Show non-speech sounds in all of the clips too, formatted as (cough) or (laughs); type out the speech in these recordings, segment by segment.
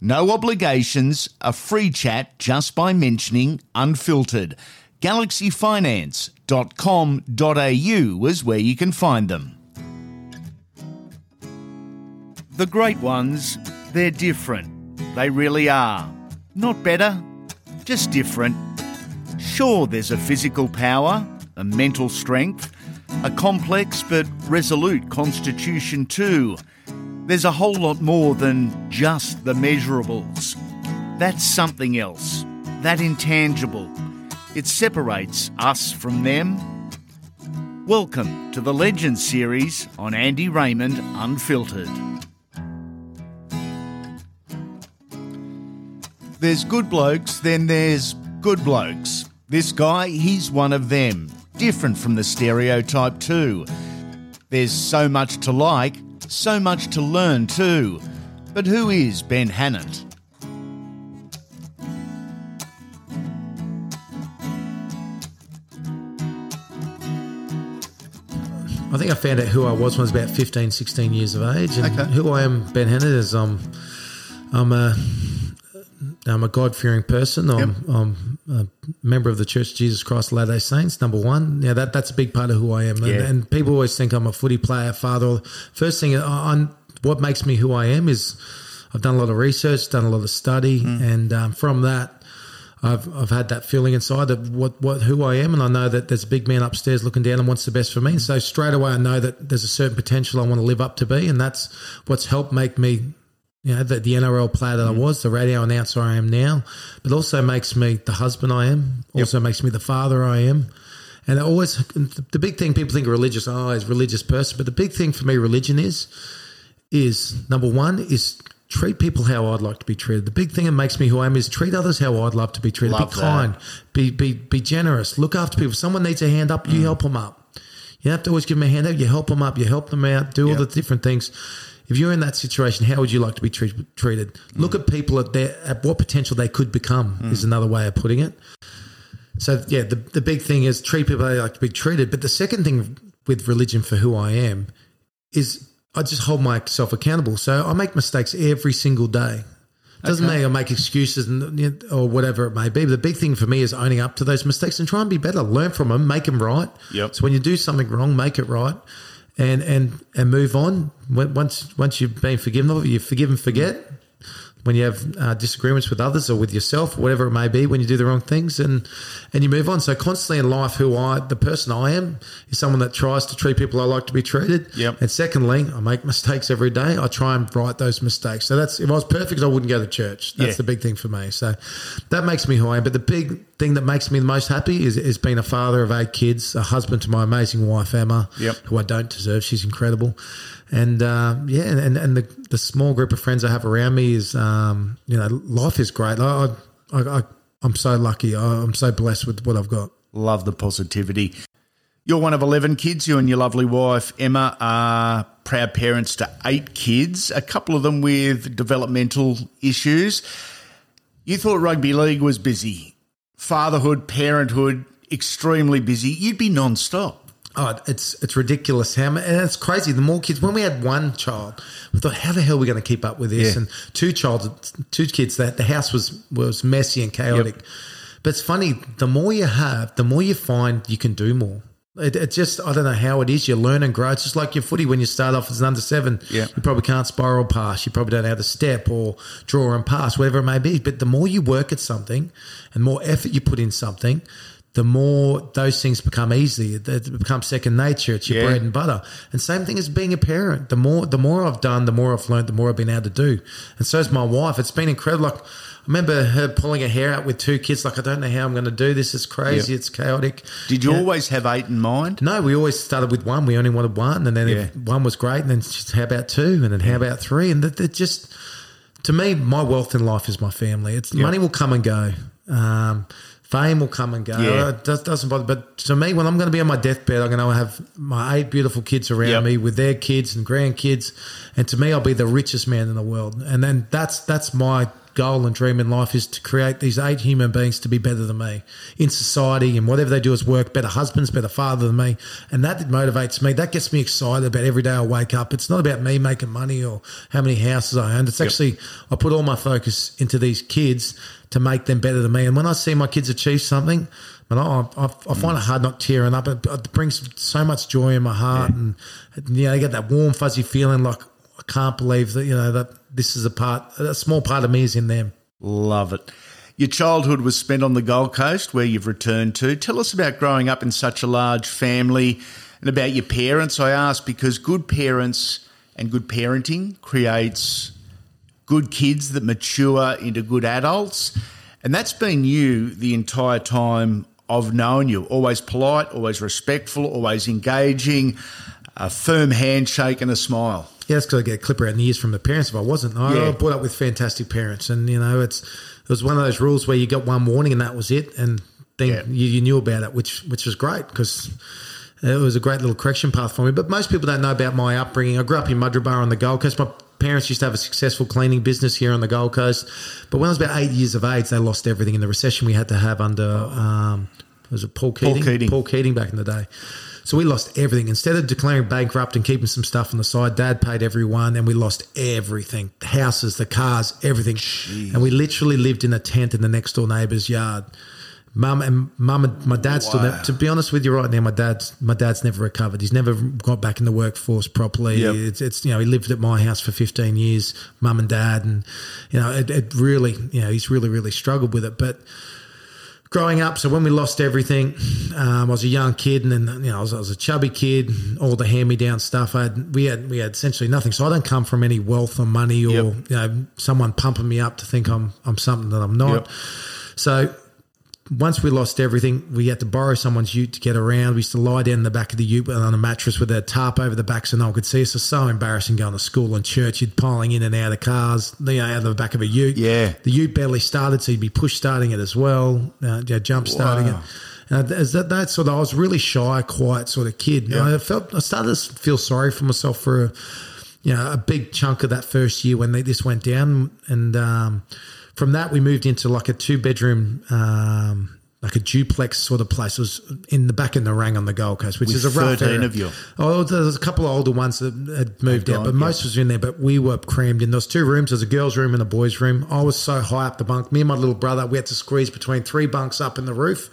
No obligations, a free chat just by mentioning Unfiltered. GalaxyFinance.com.au is where you can find them. The great ones, they're different. They really are. Not better, just different. Sure, there's a physical power, a mental strength, a complex but resolute constitution too. There's a whole lot more than just the measurables. That's something else, that intangible. It separates us from them. Welcome to the Legends series on Andy Raymond Unfiltered. There's good blokes, then there's good blokes. This guy, he's one of them. Different from the stereotype, too. There's so much to like, so much to learn, too. But who is Ben Hannant? I think I found out who I was when I was about 15, 16 years of age. And Okay. who I am, Ben Hannant, is um, I'm a I'm a God fearing person. I'm, I'm a member of the Church of Jesus Christ of Latter Day Saints. Number one, yeah, that that's a big part of who I am. And, Yeah. and people always think I'm a footy player, father. First thing, uh, I'm, what makes me who I am is I've done a lot of research, done a lot of study, mm. and um, from that. I've I've had that feeling inside of what, what who I am, and I know that there's a big man upstairs looking down and wants the best for me. Mm. So straight away, I know that there's a certain potential I want to live up to be, and that's what's helped make me, you know, the, the NRL player that I mm. was, the radio announcer I am now, but also makes me the husband I am, also makes me the father I am. And it always the big thing people think of religious, oh, is religious person, but the big thing for me, religion is is number one is treat people how I'd like to be treated. The big thing that makes me who I am is treat others how I'd love to be treated. Love be that. kind, be be be generous, look after people. If someone needs a hand up, you mm. help them up. You have to always give them a hand up. You help them up. You help them out. Do all the different things. If you're in that situation, how would you like to be treat, treated? Look mm. at people at their at what potential they could become. Mm. Is another way of putting it. So yeah, the the big thing is treat people they like to be treated. But the second thing with religion for who I am is I just hold myself accountable. So I make mistakes every single day. Doesn't mean I make excuses and, or whatever it may be. But the big thing for me is owning up to those mistakes and try and be better. Learn from them, make them right. Yep. So when you do something wrong, make it right, and and and move on. Once once you've been forgiven of it, you forgive and forget. When you have uh, disagreements with others or with yourself, whatever it may be, when you do the wrong things, and and you move on. So constantly in life, who I, the person I am, is someone that tries to treat people I like to be treated. Yep. And secondly, I make mistakes every day. I try and right those mistakes. So that's if I was perfect, I wouldn't go to church. That's Yeah. the big thing for me. So that makes me who I am. But the big thing that makes me the most happy is, is being a father of eight kids, a husband to my amazing wife Emma, Yep. who I don't deserve. She's incredible. And uh, yeah, and, and the, the small group of friends I have around me is, um, you know, life is great. I, I, I, I'm so lucky. I, I'm so blessed with what I've got. Love the positivity. You're one of 11 kids. You and your lovely wife, Emma, are proud parents to eight kids, a couple of them with developmental issues. You thought rugby league was busy. Fatherhood, parenthood, extremely busy. You'd be non stop. Oh, it's it's ridiculous how and it's crazy. The more kids, when we had one child, we thought, how the hell are we going to keep up with this? Yeah. And two child, two kids, that the house was was messy and chaotic. But it's funny. The more you have, the more you find you can do more. It, it just I don't know how it is. You learn and grow. It's just like your footy when you start off as an under seven. Yeah. you probably can't spiral pass. You probably don't know how to step or draw and pass, whatever it may be. But the more you work at something, and more effort you put in something, the more those things become easy. It, it becomes second nature. It's your Yeah. bread and butter. And same thing as being a parent. The more the more I've done, the more I've learned, the more I've been able to do. And so is my wife. It's been incredible. Like remember her pulling her hair out with two kids. Like I don't know how I'm going to do this. It's crazy. Yeah. It's chaotic. Did you Yeah. always have eight in mind? No, we always started with one. We only wanted one, and then Yeah. one was great, and then just how about two, and then how about three, and that just to me, my wealth in life is my family. It's money will come and go, um, fame will come and go. Yeah. It does, doesn't bother. But to me, when I'm going to be on my deathbed, I'm going to have my eight beautiful kids around Yep. me with their kids and grandkids, and to me, I'll be the richest man in the world. And then that's that's my goal and dream in life is to create these eight human beings to be better than me. In society and whatever they do is work better husbands better father than me. And that motivates me. That gets me excited about every day i wake up. It's not about me making money or how many houses i own it's actually i put all my focus into these kids to make them better than me. And when i see my kids achieve something and I, I, I mm. find it hard not tearing up. It, it brings so much joy in my heart, and you know, I get that warm, fuzzy feeling like I can't believe that you know that this is a part, a small part of me is in them. Love it. Your childhood was spent on the Gold Coast, where you've returned to. Tell us about growing up in such a large family and about your parents. I ask because good parents and good parenting creates good kids that mature into good adults. And that's been you the entire time I've known you. Always polite, always respectful, always engaging, a firm handshake and a smile. Yeah, it's got to get a clip around the ears from the parents. If I wasn't, I Yeah. I brought up with fantastic parents, and you know, it's it was one of those rules where you got one warning and that was it, and then Yeah. you, you knew about it, which which was great because. It was a great little correction path for me, but most people don't know about my upbringing. I grew up in Mudgeeraba on the Gold Coast. My parents used to have a successful cleaning business here on the Gold Coast, but when I was about eight years of age, they lost everything in the recession we had to have under um, was it Paul Keating? Keating. Paul Keating back in the day. So we lost everything. Instead of declaring bankrupt and keeping some stuff on the side, Dad paid everyone, and we lost everything: the houses, the cars, everything. And we literally lived in a tent in the next door neighbour's yard. Mum and mum and my dad still. Wow. Never, to be honest with you, right now, my dad's my dad's never recovered. He's never got back in the workforce properly. Yep. It's, it's you know he lived at my house for fifteen years, mum and dad, and you know it, it really you know he's really really struggled with it, but growing up, so when we lost everything, um, I was a young kid, and then you know I was, I was a chubby kid. All the hand-me-down stuff, I had, we had we had essentially nothing. So I don't come from any wealth or money or Yep. you know someone pumping me up to think I'm I'm something that I'm not. Yep. So once we lost everything, we had to borrow someone's ute to get around. We used to lie down in the back of the ute on a mattress with a tarp over the back so no one could see us. It was so embarrassing going to school and church. You'd piling in and out of cars, you know, out of the back of a ute. Yeah. The ute barely started, so you'd be push starting it as well, uh, yeah, jump starting Wow. it. And as that, that sort of, I was really shy, quiet sort of kid. Yeah. I felt, I started to feel sorry for myself for, a, you know, a big chunk of that first year when they, this went down. And um, from that, we moved into like a two bedroom, um, like a duplex sort of place. It was in the back in Nerang on the Gold Coast, which With is a rough 13 area. of you. Oh, there's a couple of older ones that had moved out, gone, but most was in there. But we were crammed in. Was two rooms. There's a girls' room and a boys' room. I was so high up the bunk. Me and my little brother, we had to squeeze between three bunks up in the roof.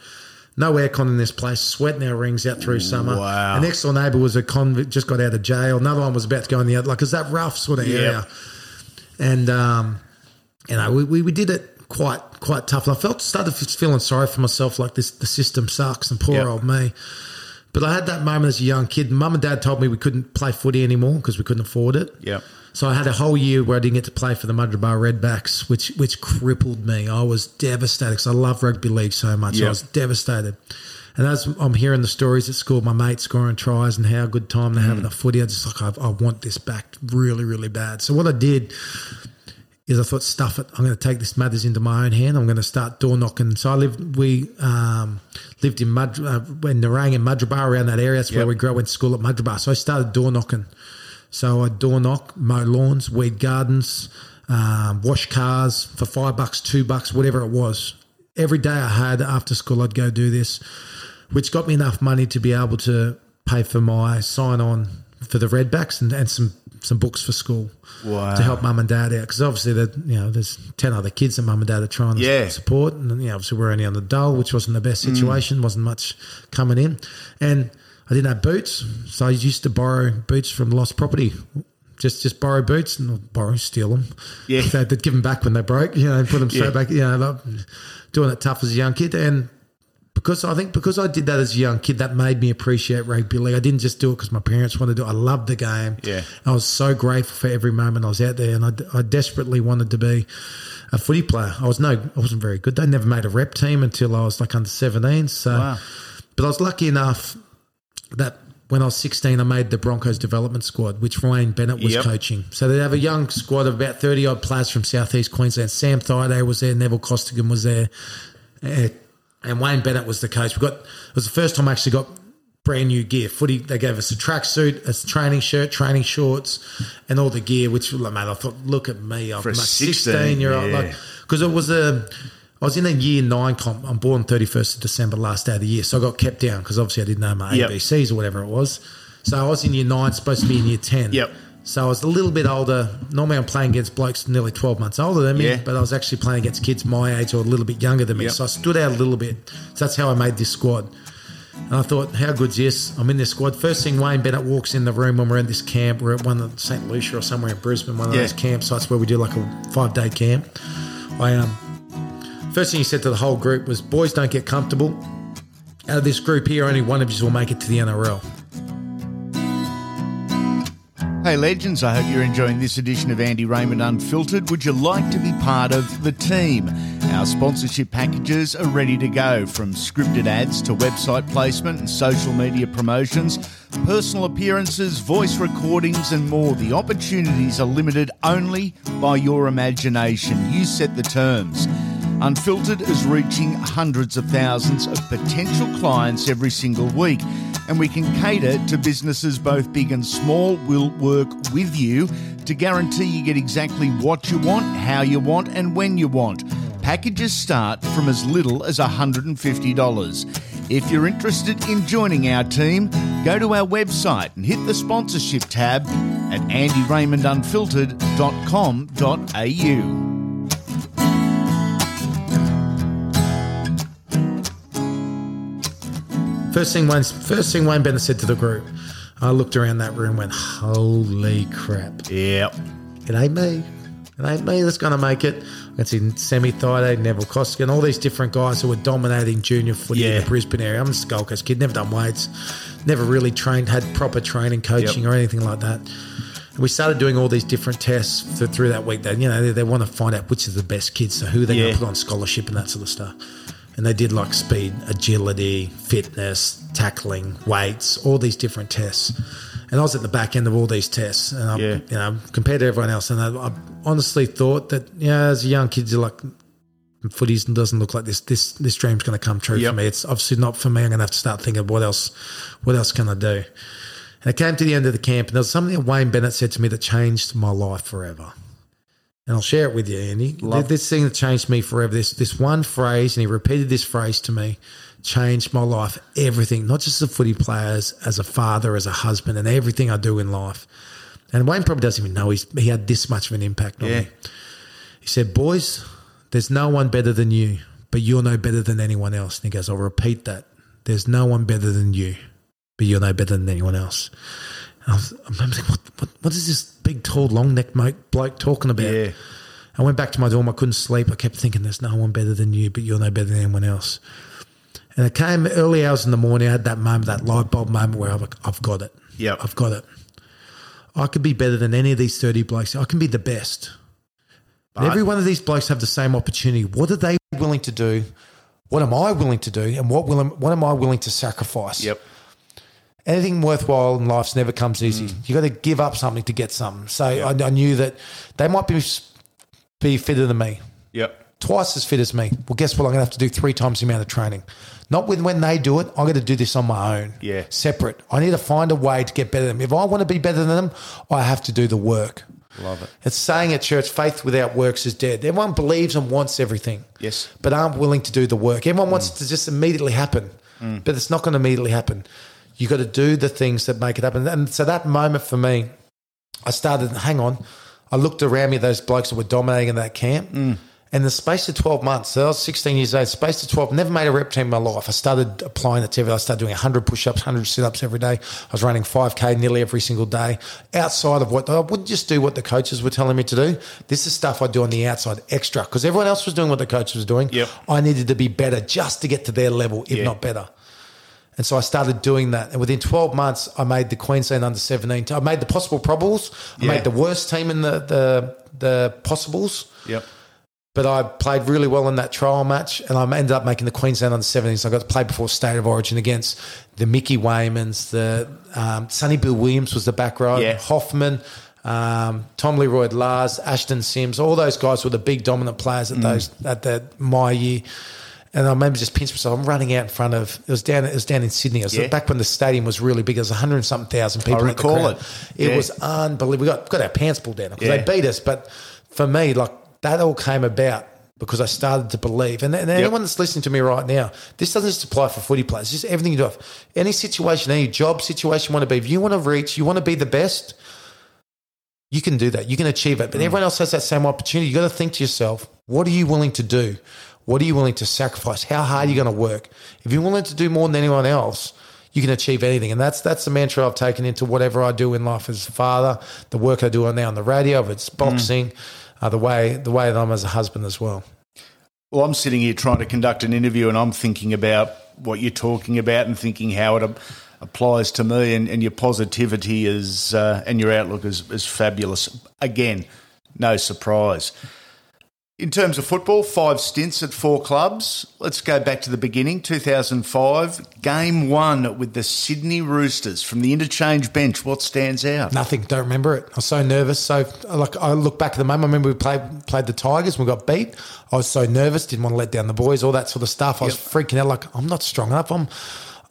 No aircon in this place. Sweating our rings out through summer. Wow. The next door neighbour was a convict, just got out of jail. Another one was about to go in the other. Like, it's that rough sort of Yep. area. And um, you know, we, we, we did it quite quite tough. I felt started feeling sorry for myself, like this the system sucks and poor Yep. old me. But I had that moment as a young kid. Mum and dad told me we couldn't play footy anymore because we couldn't afford it. Yep. So I had a whole year where I didn't get to play for the Mudgeeraba Redbacks, which which crippled me. I was devastated because I love rugby league so much. Yep. I was devastated. And as I'm hearing the stories at school, my mates scoring tries and how good time they're having mm. the footy, I just like I, I want this back really, really bad. So what I did is I thought, stuff it. I'm going to take this matters into my own hand. I'm going to start door knocking. So I lived, we um, lived in Mud, uh, in Nerang and Mudgeeraba around that area. That's where we grew up. Went to school at Mudgeeraba. So I started door knocking. So I door knock, mow lawns, weed gardens, um, wash cars for five bucks, two bucks, whatever it was. Every day I had after school, I'd go do this, which got me enough money to be able to pay for my sign on for the Redbacks and, and some some books for school Wow. to help mum and dad out because obviously that you know there's ten other kids that mum and dad are trying to Yeah. support and you know obviously we're only on the dole which wasn't the best mm. situation wasn't much coming in and I didn't have boots so I used to borrow boots from lost property just just borrow boots and borrow steal them Yeah. they, they'd give them back when they broke you know and put them straight Yeah. back you know like, doing it tough as a young kid and because I think because I did that as a young kid, that made me appreciate rugby league. I didn't just do it because my parents wanted to. I loved the game. Yeah. I was so grateful for every moment I was out there, and I, I desperately wanted to be a footy player. I was no, I wasn't very good. They never made a rep team until I was like under 17. So, Wow. but I was lucky enough that when I was 16, I made the Broncos development squad, which Ryan Bennett was Yep. coaching. So they have a young squad of about 30 odd players from southeast Queensland. Sam Thaiday was there, Neville Costigan was there, uh, and Wayne Bennett was the coach. We got it was the first time I actually got brand new gear. Footy, they gave us a tracksuit, a training shirt, training shorts, and all the gear. Which, like, mate, I thought, look at me, I'm For a 16, 16 year old, yeah. like because it was a. I was in a year nine comp. I'm born 31st of December, last day of the year. So I got kept down because obviously I didn't know my Yep. ABCs or whatever it was. So I was in year nine, supposed to be in year 10. Yep. So I was a little bit older. Normally I'm playing against blokes nearly 12 months older than me, Yeah. but I was actually playing against kids my age or a little bit younger than me. Yep. So I stood out a little bit. So that's how I made this squad. And I thought, how good's this? I'm in this squad. First thing Wayne Bennett walks in the room when we're in this camp. We're at one of St. Lucia or somewhere in Brisbane, one of Yeah. those campsites where we do like a five day camp. I um first thing he said to the whole group was, Boys don't get comfortable. Out of this group here, only one of you will make it to the NRL. Hey, legends, I hope you're enjoying this edition of Andy Raymond Unfiltered. Would you like to be part of the team? Our sponsorship packages are ready to go from scripted ads to website placement and social media promotions, personal appearances, voice recordings, and more. The opportunities are limited only by your imagination. You set the terms. Unfiltered is reaching hundreds of thousands of potential clients every single week, and we can cater to businesses both big and small. We'll work with you to guarantee you get exactly what you want, how you want, and when you want. Packages start from as little as $150. If you're interested in joining our team, go to our website and hit the sponsorship tab at andyraymondunfiltered.com.au. First thing Wayne, first thing Wayne Bennett said to the group, I looked around that room and went, holy crap. Yep. It ain't me. It ain't me that's going to make it. I can see Semi Thaiday, Neville Costigan, all these different guys who were dominating junior footy in Yeah. the Brisbane area. I'm a Gold Coast kid, never done weights, never really trained, had proper training, coaching, Yep. or anything like that. And we started doing all these different tests th- through that week. That you know they, they want to find out which is the best kids, so who they're going to put on scholarship and that sort of stuff. And they did like speed, agility, fitness, tackling, weights, all these different tests. And I was at the back end of all these tests, and I, Yeah. you know, compared to everyone else, and I, I honestly thought that, yeah, as a young kid, you're like, footy doesn't look like this. This this dream's going to come true Yep. for me. It's obviously not for me. I'm going to have to start thinking, what else? What else can I do? And I came to the end of the camp, and there was something that Wayne Bennett said to me that changed my life forever. And I'll share it with you, Andy. Love- This thing that changed me forever. This this one phrase, and he repeated this phrase to me, changed my life. Everything, not just as a footy player, as, as a father, as a husband, and everything I do in life. And Wayne probably doesn't even know he's, he had this much of an impact on Yeah. me. He said, "Boys, there's no one better than you, but you're no better than anyone else." And he goes, "I'll repeat that. There's no one better than you, but you're no better than anyone else." I was, I remember thinking, what, what, what is this big, tall, long necked bloke talking about? Yeah. I went back to my dorm. I couldn't sleep. I kept thinking, there's no one better than you, but you're no better than anyone else. And it came early hours in the morning. I had that moment, that light bulb moment where I'm like, I've got it. Yep. I've got it. I could be better than any of these 30 blokes. I can be the best. But But- every one of these blokes have the same opportunity. What are they willing to do? What am I willing to do? And what will what am I willing to sacrifice? Yep. Anything worthwhile in life's never comes easy. Mm. You got to give up something to get something. So I, I knew that they might be be fitter than me, Yep. twice as fit as me. Well, guess what? I'm going to have to do three times the amount of training. Not when when they do it. I'm going to do this on my own. Yeah. separate. I need to find a way to get better than them. If I want to be better than them, I have to do the work. Love it. It's saying at church, faith without works is dead. Everyone believes and wants everything Yes. but aren't willing to do the work. Everyone wants it to just immediately happen, but it's not going to immediately happen. You got to do the things that make it happen. And so that moment for me, I started. Hang on, I looked around me, those blokes that were dominating in that camp, mm. and the space of 12 months, so I was 16 years old, space of 12, never made a rep team in my life. I started applying it to everything. I started doing 100 push ups, 100 sit ups every day. I was running 5K nearly every single day outside of what I wouldn't just do what the coaches were telling me to do. This is stuff I do on the outside extra because everyone else was doing what the coach was doing. Yep. I needed to be better just to get to their level, if Yeah. not better. And so I started doing that. And within 12 months, I made the Queensland under 17. I made the possible probables. I made the worst team in the, the, the possibles Yep. but I played really well in that trial match, and I ended up making the Queensland under 17s. So I got to play before State of Origin against the Mickey Waymans, the um, Sonny Bill Williams was the back row, Yeah. Hoffman, um, Tom Learoyd-Lahrs, Ashton Sims, all those guys were the big dominant players Mm. at those at that my year. And I remember just pinched myself. I'm running out in front of it was down. It was down in Sydney. It was Yeah. back when the stadium was really big. It was 100 and something thousand people. the recall it. It Yeah. was unbelievable. We got got our pants pulled down because Yeah. they beat us. But for me, like that all came about because I started to believe. And, and anyone that's listening to me right now, this doesn't just apply for footy players. It's just everything you do. Any situation, any job situation you want to be. If you want to reach, you want to be the best. You can do that. You can achieve it. But Mm. everyone else has that same opportunity. You got to think to yourself, what are you willing to do? What are you willing to sacrifice? How hard are you going to work? If you're willing to do more than anyone else, you can achieve anything. And that's that's the mantra I've taken into whatever I do in life as a father, the work I do on now on the radio, if it's boxing, uh, the way the way that I'm as a husband as well. Well, I'm sitting here trying to conduct an interview and I'm thinking about what you're talking about and thinking how it applies to me and, and your positivity is uh, and your outlook is, is fabulous. Again, no surprise. In terms of football, five stints at four clubs. Let's go back to the beginning, 2005, game one with the Sydney Roosters from the interchange bench. What stands out? Nothing. Don't remember it. I was so nervous. So like I look back at the moment. I remember we played played the Tigers. We got beat. I was so nervous. Didn't want to let down the boys. All that sort of stuff. I was freaking out. Like I'm not strong enough. I'm.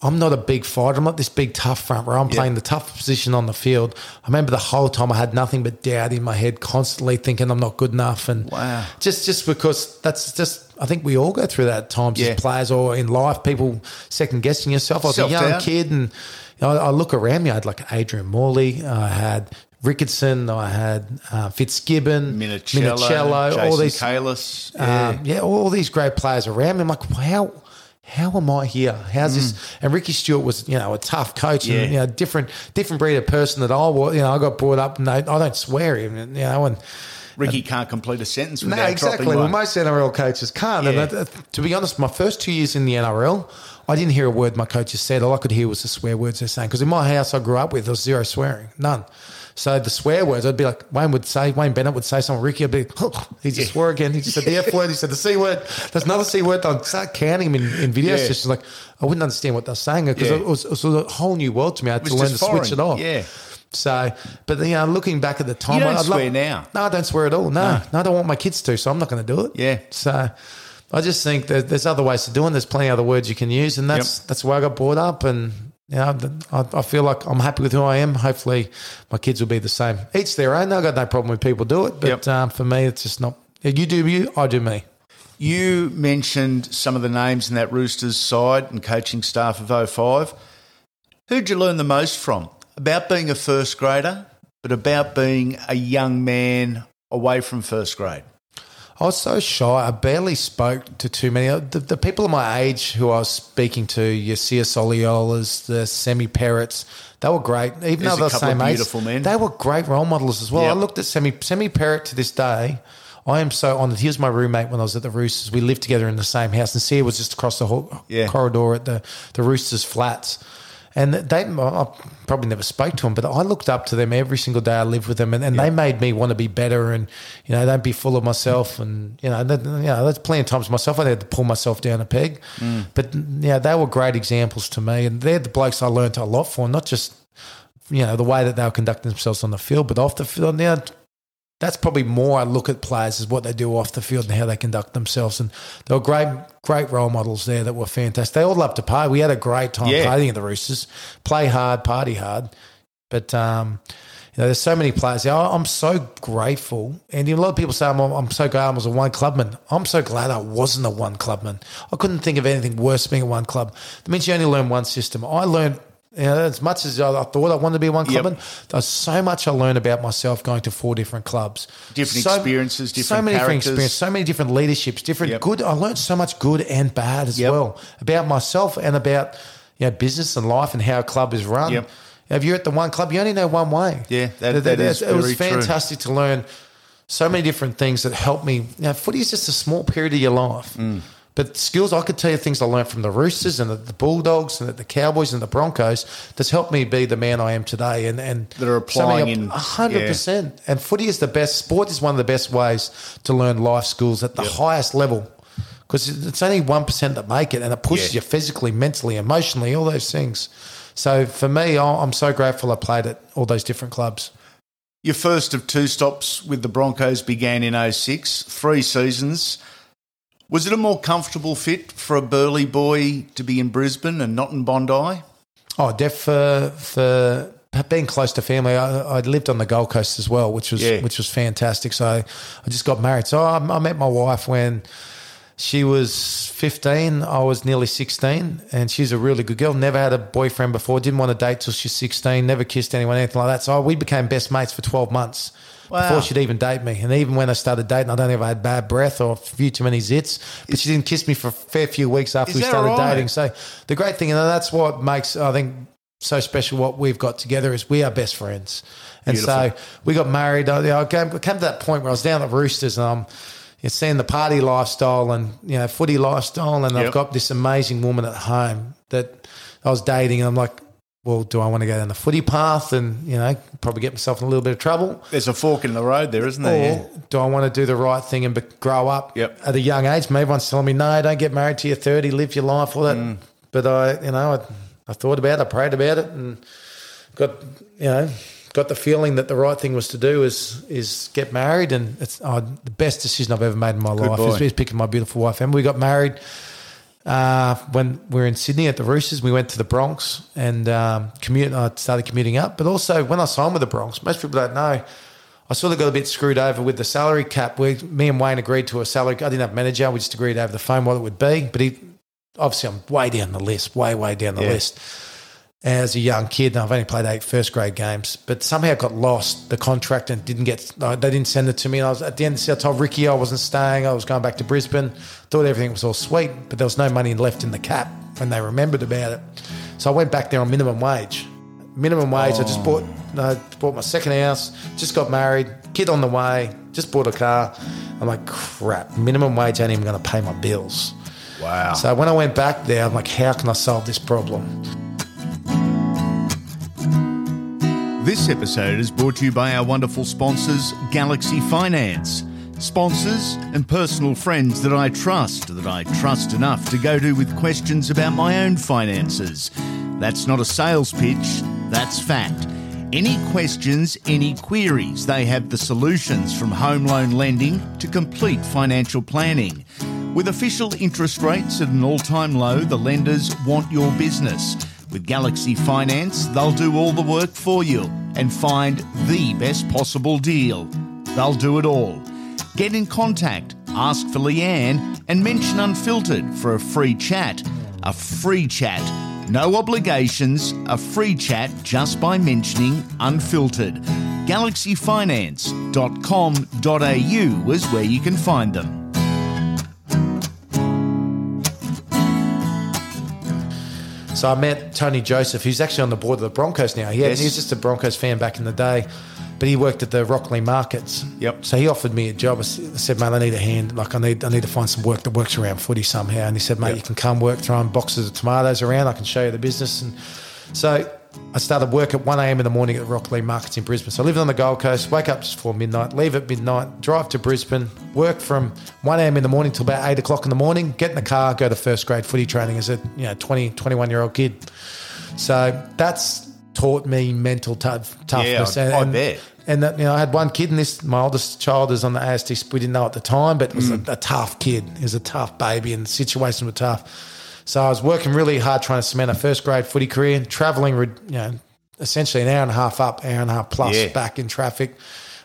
I'm not a big fighter. I'm not this big tough front row. I'm playing the tough position on the field. I remember the whole time I had nothing but doubt in my head, constantly thinking I'm not good enough. And Wow. just just because that's just I think we all go through that at times Yeah. as players or in life. People second guessing yourself. I was a young Self-doubt. kid and you know, I, look around me. I had like Adrian Morley. I had Ricketson. I had uh, Fitzgibbon, Minichiello, Minichiello, all these, Kalis. um, yeah, all these great players around me. I'm like, how how am I here? How's this? And Ricky Stuart was, you know, a tough coach Mm. Yeah. and you know, different different breed of person that I was. You know, I got brought up and they, I don't swear even, you know, and Ricky can't complete a sentence no, exactly. Well, one. most NRL coaches can't. Yeah. And to be honest, my first two years in the NRL, I didn't hear a word my coaches said. All I could hear was the swear words they're saying. Because in my house I grew up with, there was zero swearing, none. So the swear words, I'd be like, Wayne would say, Wayne Bennett would say something, Ricky would be, he just swore again. He just said the F word, he said the C word. There's another C word. I'd start counting him in, in video Yeah. sessions. Like, I wouldn't understand what they're saying because Yeah. it, was, it was a whole new world to me. I had to learn to switch it off. Yeah. So, but you know, looking back at the time, don't I'd swear love, now. No, I don't swear at all. No, no, I don't want my kids to, so I'm not going to do it. Yeah. So, I just think that there's other ways to do it. There's plenty of other words you can use, and that's that's why I got brought up. And you know, th- I, I feel like I'm happy with who I am. Hopefully, my kids will be the same. Each their own. I've got no problem with people do it, but Yep. um, for me, it's just not. You do you, I do me. You mentioned some of the names in that Roosters side and coaching staff of 05. Who'd you learn the most from? About being a first grader, but about being a young man away from first grade. I was so shy. I barely spoke to too many. Uh, the, the people of my age who I was speaking to, Sia Soliolas, the Semi Perretts, they were great. Even There's though they're the same age, men. they were great role models as well. Yep. I looked at Semi Semi Perrett to this day. I am so honoured. He was my roommate when I was at the Roosters. We lived together in the same house, and Sia was just across the hall, Yeah. corridor at the, the Roosters flats. And they, I probably never spoke to them, but I looked up to them every single day. I lived with them, and, and they made me want to be better. And you know, don't be full of myself. And you know, that, you know, there's plenty of times myself I had to pull myself down a peg. Mm. But yeah, they were great examples to me, and they're the blokes I learned a lot from. Not just you know the way that they were conducting themselves on the field, but off the field. Now, that's probably more I look at players is what they do off the field and how they conduct themselves. And there were great, great role models there that were fantastic. They all loved to party. We had a great time Yeah. playing at the Roosters. Play hard, party hard. But um, you know, there's so many players. there. I'm so grateful, and a lot of people say I'm, I'm so glad I was a one clubman. I'm so glad I wasn't a one clubman. I couldn't think of anything worse than being a one club. That means you only learn one system. I learned You know, as much as I thought I wanted to be one club, Yep. there's so much I learned about myself going to four different clubs. Different so, experiences, different so different many different characters. experiences, so many different leaderships, different Yep. good. I learned so much good and bad as Yep. well about myself and about you know business and life and how a club is run. Yep. If you're at the one club, you only know one way. Yeah, that- that is it was very true. fantastic to learn so many different things that helped me. Know, footy is just a small period of your life. Mm. But skills, I could tell you things I learned from the Roosters and the, the Bulldogs and the, the Cowboys and the Broncos that's helped me be the man I am today. And and That are applying in- a hundred percent. And footy is the best. Sport is one of the best ways to learn life skills at the highest level. Because it's only one percent that make it, and it pushes Yeah. you physically, mentally, emotionally, all those things. So for me, I'm so grateful I played at all those different clubs. Your first of two stops with the Broncos began in 06, three seasons. Was it a more comfortable fit for a burly boy to be in Brisbane and not in Bondi? Oh, def uh, for for being close to family. I, I lived on the Gold Coast as well, which was Yeah. which was fantastic. So I just got married. So I, I met my wife when she was fifteen. I was nearly sixteen, and she's a really good girl. Never had a boyfriend before. Didn't want to date till she's sixteen. Never kissed anyone, anything like that. So we became best mates for twelve months. Wow. Before she'd even date me, and even when I started dating, I don't know if I had bad breath or a few too many zits, but she didn't kiss me for a fair few weeks after we started right? dating. So the great thing, and that's what makes I think so special. What we've got together is we are best friends, and so we got married. I, I came, came to that point where I was down at Roosters and I'm you know, seeing the party lifestyle and you know footy lifestyle, and Yep. I've got this amazing woman at home that I was dating, and I'm like. Well, do I want to go down the footy path and you know probably get myself in a little bit of trouble, There's a fork in the road there, isn't there? or there? do I want to do the right thing and be, grow up Yep. at a young age? Maybe everyone's telling me, no, don't get married till you're 30, live your life, all that. Mm. But I, you know, I, I thought about it, I prayed about it, and got, you know, got the feeling that the right thing was to do is is get married, and it's oh, the best decision I've ever made in my life boy. is, is picking my beautiful wife. And we got married uh, when we were in Sydney at the Roosters. We went to the Bronx and um, commute. I started commuting up, but also when I signed with the Bronx, most people don't know. I sort of got a bit screwed over with the salary cap. We, me and Wayne agreed to a salary. I didn't have a manager. We just agreed over the phone what it would be. But he, obviously, I'm way down the list, way, way down the Yeah. list. As a young kid, and I've only played eight first grade games, but somehow got lost the contract and didn't get. uh, They didn't send it to me. And I was at the end. I told Ricky I wasn't staying. I was going back to Brisbane. Thought everything was all sweet, but there was no money left in the cap when they remembered about it. So I went back there on minimum wage. Minimum wage. I just bought. I bought my second house. Just got married. Kid on the way. Just bought a car. I'm like, crap. Minimum wage ain't even going to pay my bills. Wow. So when I went back there, I'm like, how can I solve this problem? This episode is brought to you by our wonderful sponsors, Galaxy Finance. Sponsors and personal friends that I trust, that I trust enough to go to with questions about my own finances. That's not a sales pitch, that's fact. Any questions, any queries, they have the solutions from home loan lending to complete financial planning. With official interest rates at an all time low, the lenders want your business. With Galaxy Finance, they'll do all the work for you and find the best possible deal. They'll do it all. Get in contact, ask for Leanne, and mention Unfiltered for a free chat. A free chat. No obligations, a free chat just by mentioning Unfiltered. GalaxyFinance.com.au is where you can find them. So I met Tony Joseph, who's actually on the board of the Broncos now. He, had, Yes. he was just a Broncos fan back in the day, but he worked at the Rocklea markets. Yep. So he offered me a job. I said, mate, I need a hand. Like I need, I need to find some work that works around footy somehow. And he said, mate, Yep. you can come work throwing boxes of tomatoes around. I can show you the business. And so I started work at 1 a.m. in the morning at the Rocklea markets in Brisbane. So I lived on the Gold Coast, wake up just before midnight, leave at midnight, drive to Brisbane, work from 1 a.m. in the morning till about 8 o'clock in the morning, get in the car, go to first grade footy training as a you know 20, 21 year old kid. So that's taught me mental tough, toughness. I- I bet. And that, you know, I had one kid, in this my oldest child is on the ASD. We didn't know at the time, but it was Mm. a, a tough kid. He was a tough baby, and the situations were tough. So I was working really hard trying to cement a first grade footy career, traveling, you know, essentially an hour and a half up, hour and a half plus Yeah. back in traffic.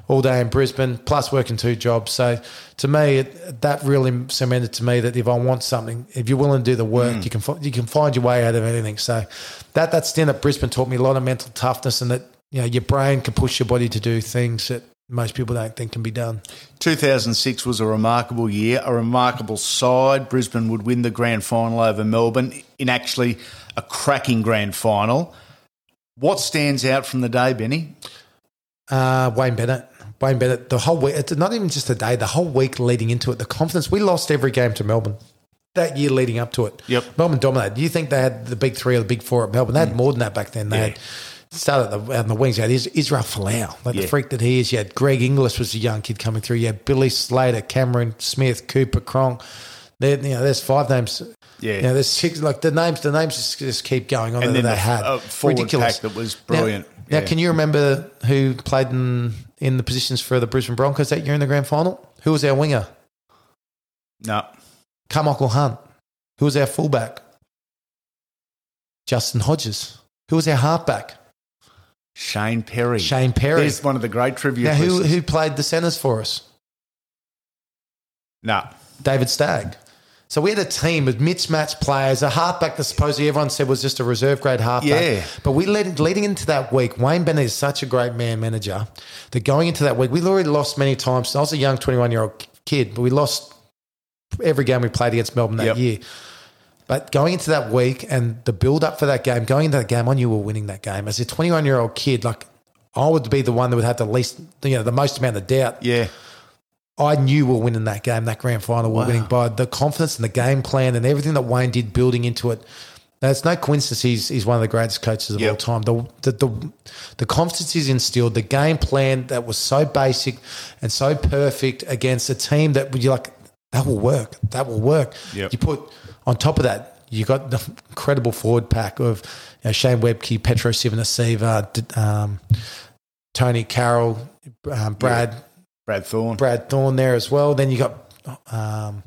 all day in Brisbane, plus working two jobs. So to me, it, that really cemented to me that if I want something, if you're willing to do the work, mm. you can you can find your way out of anything. So that that stint at Brisbane taught me a lot of mental toughness, and that you know your brain can push your body to do things that most people don't think can be done. 2006 was a remarkable year, a remarkable side. Brisbane would win the grand final over Melbourne in actually a cracking grand final. What stands out from the day, Benny? Uh, Wayne Bennett. Wayne Bennett, the whole week, it's not even just the day, the whole week leading into it, the confidence. We lost every game to Melbourne that year leading up to it. Yep. Melbourne dominated. Do you think they had the big three or the big four at Melbourne? They had more than that back then. They Yeah. had started at the, on the wings. You had Is- Israel Folau, like Yeah. the freak that he is. You had Greg Inglis was a young kid coming through. You had Billy Slater, Cameron Smith, Cooper Cronk. There, you know, there's five names. Yeah. You know, there's six. Like the names, the names just, just keep going on. And that then they the had uh, pack that was brilliant. Now, Yeah. can you remember who played in in the positions for the Brisbane Broncos that year in the grand final? Who was our winger? No. Karmichael Hunt. Who was our fullback? Justin Hodges. Who was our halfback? Shane Perry. Shane Perry. There's one of the great trivia Now, who, who played the centres for us? No. David Stagg. So we had a team with mismatched players, a halfback that supposedly everyone said was just a reserve grade halfback. Yeah. But we led, leading into that week, Wayne Bennett is such a great man manager that going into that week, we'd already lost many times. I was a young 21 year old kid, but we lost every game we played against Melbourne that Yep. year. But going into that week and the build up for that game, going into that game, I knew we were winning that game. As a 21 year old kid, like I would be the one that would have the least, you know, the most amount of doubt. Yeah. I knew we were winning that game, that grand final. We Wow. were winning by the confidence and the game plan and everything that Wayne did building into it. Now, it's no coincidence he's, he's one of the greatest coaches of Yep. all time. The, the, the, the confidence he's instilled, the game plan that was so basic and so perfect against a team that you're like, that will work. That will work. Yep. You put on top of that, you got the incredible forward pack of you know, Shane Webcke, Petro Civoniceva, um, Tonie Carroll, um, Brad. Brad Thorne. Brad Thorne there as well. Then you got um,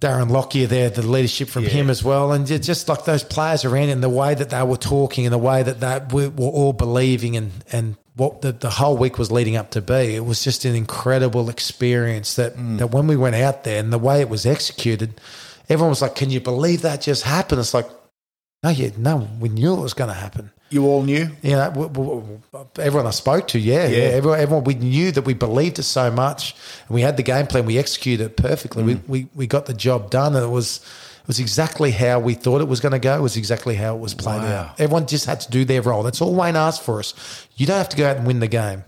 Darren Lockyer there, the leadership from Yeah. him as well, and ju- just like those players around and the way that they were talking and the way that that we were all believing and and what the, the whole week was leading up to be. It was just an incredible experience that that when we went out there and the way it was executed, everyone was like, "Can you believe that just happened?" It's like, no, yeah, no, we knew it was going to happen. You all knew? You know, w- w- w- everyone I spoke to, yeah, yeah, Yeah. everyone, everyone, we knew that we believed it so much, and we had the game plan. We executed it perfectly. Mm. We, we we got the job done, and it was it was exactly how we thought it was going to go. It was exactly how it was played Wow. out. Everyone just had to do their role. That's all Wayne asked for us. You don't have to go out and win the game.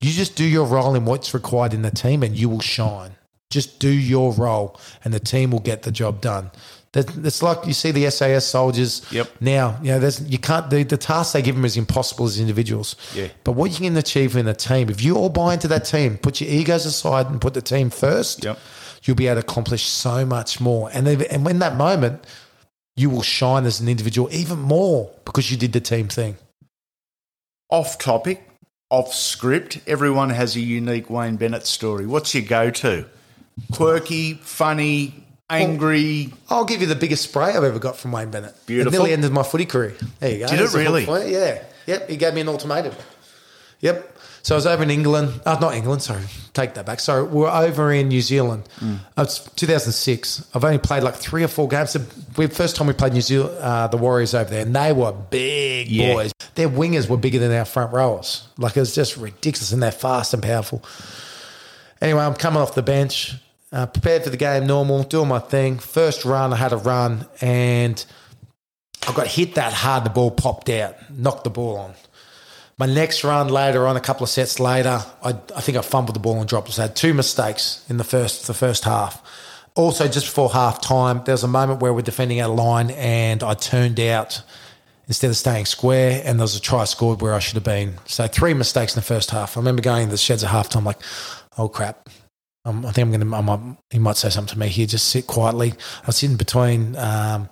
You just do your role in what's required in the team, and you will shine. Just do your role, and the team will get the job done. It's like you see the SAS soldiers Yep. now. You know, there's you can't the, the task they give them is impossible as individuals. Yeah. But what you can achieve in a team, if you all buy into that team, put your egos aside and put the team first, Yep. you'll be able to accomplish so much more. And and when that moment, you will shine as an individual even more because you did the team thing. Off topic, off script, everyone has a unique Wayne Bennett story. What's your go to? Quirky, funny, angry. I'll give you the biggest spray I've ever got from Wayne Bennett. Beautiful. It nearly ended my footy career. There you go. Did it a hook really? Yeah. Yep. He gave me an ultimatum. Yep. So I was over in England. Oh, not England. Sorry. Take that back. Sorry. We are over in New Zealand. Uh, It's 2006. I've only played like three or four games. The first time we played New Zealand, uh, the Warriors over there, and they were big Yeah. boys. Their wingers were bigger than our front rowers. Like it was just ridiculous, and they're fast and powerful. Anyway, I'm coming off the bench, uh, prepared for the game, normal, doing my thing. First run, I had a run, and I got hit that hard. The ball popped out, knocked the ball on. My next run later on, a couple of sets later, I, I think I fumbled the ball and dropped it. So I had two mistakes in the first the first half. Also, just before half time, there was a moment where we're defending our line, and I turned out instead of staying square, and there was a try scored where I should have been. So three mistakes in the first half. I remember going to the sheds at half time, like, oh crap. Um, I think I'm going to. I might, he might say something to me here. Just sit quietly. I was sitting between, um,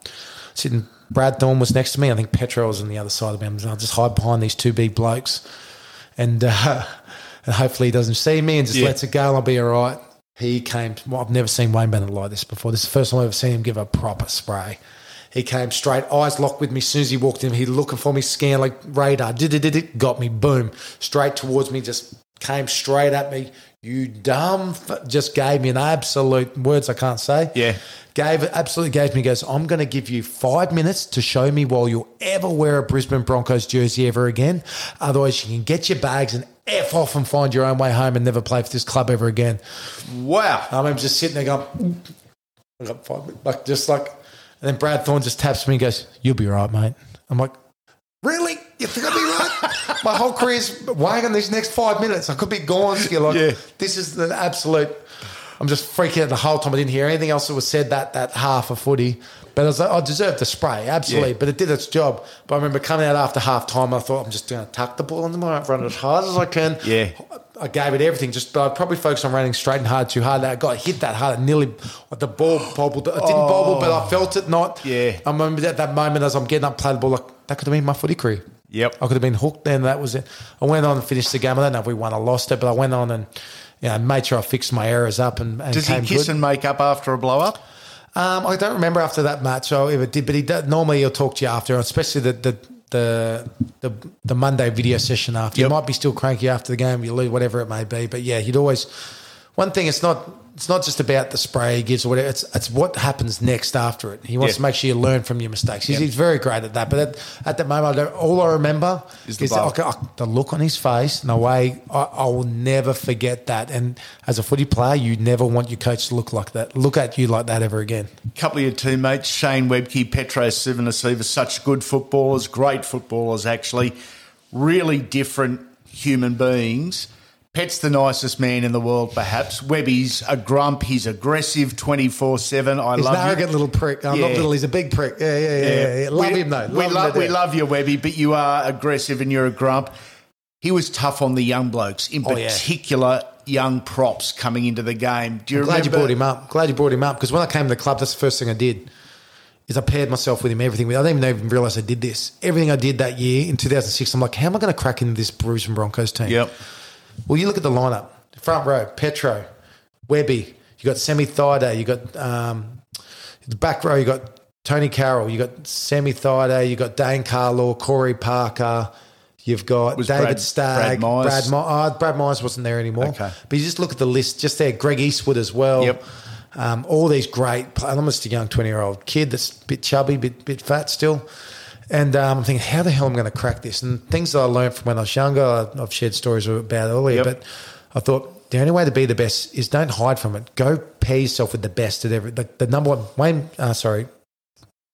sitting. Brad Thorne was next to me. I think Petro was on the other side of him. I'll just hide behind these two big blokes, and uh, (laughs) and hopefully he doesn't see me and just Yeah. lets it go. and I'll be all right. He came. Well, I've never seen Wayne Bennett like this before. This is the first time I've ever seen him give a proper spray. He came straight, eyes locked with me. As soon as he walked in, he looking for me, scan like radar. Did it, did it, got me. Boom, straight towards me. Just came straight at me. You dumb, f-, just gave me an absolute words I can't say. Yeah. Gave absolutely gave me goes. I'm going to give you five minutes to show me while you'll ever wear a Brisbane Broncos jersey ever again. Otherwise, you can get your bags and f off and find your own way home and never play for this club ever again. Wow. I remember just sitting there going, I got five minutes, like just like, and then Brad Thorne just taps me and goes, "You'll be right, mate." I'm like, "Really? You think I'll be right?" My whole career's weighing on these next five minutes. I could be gone. Still, like, Yeah. this is the absolute. I'm just freaking out the whole time. I didn't hear anything else that was said that that half a footy. But I was like, I deserved the spray, absolutely. Yeah. But it did its job. But I remember coming out after half time, I thought, I'm just going to tuck the ball in my run as hard as I can. Yeah. I gave it everything. Just but I probably focused on running straight and hard too hard. I got hit that hard. Nearly the ball bobbled. It didn't bobble, but I oh. felt it not. Yeah. I remember at that moment as I'm getting up, play the ball. Like that could have been my footy career. Yep. I could have been hooked. Then that was it. I went on and finished the game. I don't know if we won or lost it, but I went on and you know, made sure I fixed my errors up and, and Does he kiss good. and make up after a blow up? Um, I don't remember after that match. I ever did, but he does, normally he'll talk to you after, especially the the the the, the Monday video session after. You might be still cranky after the game, you lose whatever it may be. But yeah, he'd always. One thing, it's not it's not just about the spray he gives or whatever. It's it's what happens next after it. He wants Yeah. to make sure you learn from your mistakes. He's, Yep. he's very great at that. But at, at that moment, I don't, all I remember Is is, the that, okay, I- the look on his face and the way I, I will never forget that. And as a footy player, you never want your coach to look like that, look at you like that ever again. A couple of your teammates, Shane Webcke, Petro Civoniceva, such good footballers, great footballers actually, really different human beings. Pet's the nicest man in the world, perhaps. Webby's a grump. He's aggressive 24 7. I He's love an you. arrogant little prick. I'm Yeah. not little. He's a big prick. Yeah, yeah, yeah. yeah, yeah. Love we, him though. Love we, love, we love you, Webby, but you are aggressive and you're a grump. He was tough on the young blokes, in Oh, particular young props coming into the game. Do you Glad you brought him up. Glad you brought him up because when I came to the club, that's the first thing I did. Is I paired myself with him. Everything. I didn't even realize I did this. Everything I did that year in 2006, I'm like, how am I going to crack into this Brisbane Broncos team? Yep. Well, you look at the lineup. Front row, Petro, Webby. You got Semi Thaiday. You got um, the back row. You got Tonie Carroll. You got Semi Thaiday. You got Dane Carlaw, Corey Parker. You've got Was David Brad- Stagg, Brad Meyers? Brad, My- oh, Brad Meyers wasn't there anymore. Okay. But you just look at the list, just there, Greg Eastwood as well. Yep. Um, all these great. just a young 20 year old kid that's a bit chubby, bit bit fat still. And um, I'm thinking, how the hell am I going to crack this? And things that I learned from when I was younger, I've shared stories about earlier. Yep. But I thought the only way to be the best is don't hide from it. Go pair yourself with the best at every. The, the number one Wayne, uh, sorry,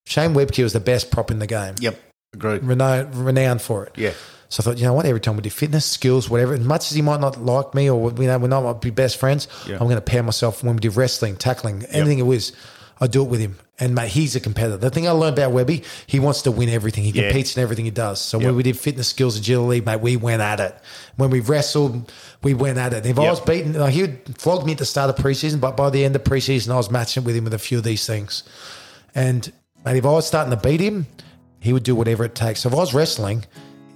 Shane Webcke was the best prop in the game. Yep. Agreed. Renowned, renowned for it. Yeah. So I thought, you know what? Every time we do fitness, skills, whatever, as much as he might not like me or you know, we're not might be best friends, Yeah. I'm going to pair myself when we do wrestling, tackling, anything it was. I do it with him. And mate, he's a competitor. The thing I learned about Webby, he wants to win everything. He Yeah. competes in everything he does. So Yep. when we did fitness skills, agility, mate, we went at it. When we wrestled, we went at it. If I was beaten, like, he would flog me at the start of preseason, but by the end of preseason, I was matching with him with a few of these things. And mate, if I was starting to beat him, he would do whatever it takes. So if I was wrestling,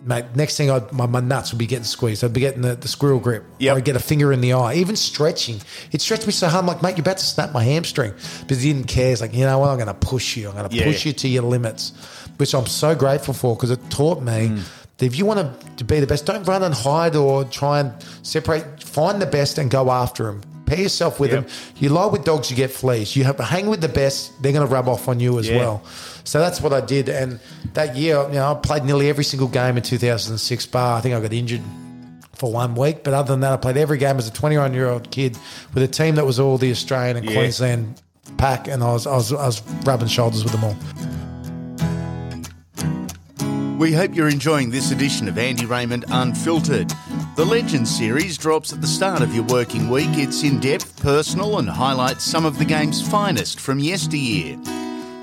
mate, next thing I'd, my, my nuts would be getting squeezed. I'd be getting the, the squirrel grip. Yep. I'd get a finger in the eye. Even stretching. It stretched me so hard. I'm like, mate, you're about to snap my hamstring. But he didn't care. He's like, you know what? I'm going to push you. I'm going to Yeah. push you to your limits, which I'm so grateful for because it taught me Mm. that if you want to, to be the best, don't run and hide or try and separate. Find the best and go after them. Pair yourself with Yep. them. You lie with dogs, you get fleas. You have to hang with the best, they're going to rub off on you as Yeah. well. So that's what I did. And that year, you know, I played nearly every single game in 2006 bar. I think I got injured for one week. But other than that, I played every game as a 21 year old kid with a team that was all the Australian and Yeah. Queensland pack. And I was, I, was, I was rubbing shoulders with them all. We hope you're enjoying this edition of Andy Raymond Unfiltered. The Legends series drops at the start of your working week. It's in depth, personal, and highlights some of the game's finest from yesteryear.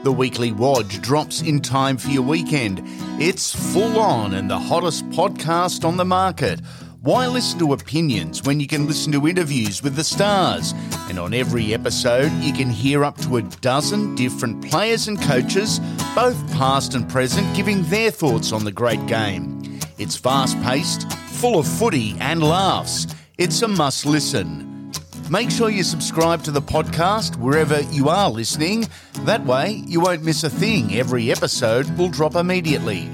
The weekly Wodge drops in time for your weekend. It's full on and the hottest podcast on the market. Why listen to opinions when you can listen to interviews with the stars? And on every episode, you can hear up to a dozen different players and coaches, both past and present, giving their thoughts on the great game. It's fast paced, full of footy and laughs. It's a must listen. Make sure you subscribe to the podcast wherever you are listening. That way, you won't miss a thing. Every episode will drop immediately.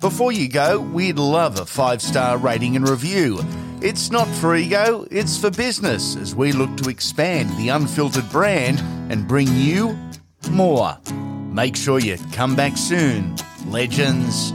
Before you go, we'd love a five star rating and review. It's not for ego, it's for business as we look to expand the unfiltered brand and bring you more. Make sure you come back soon, legends.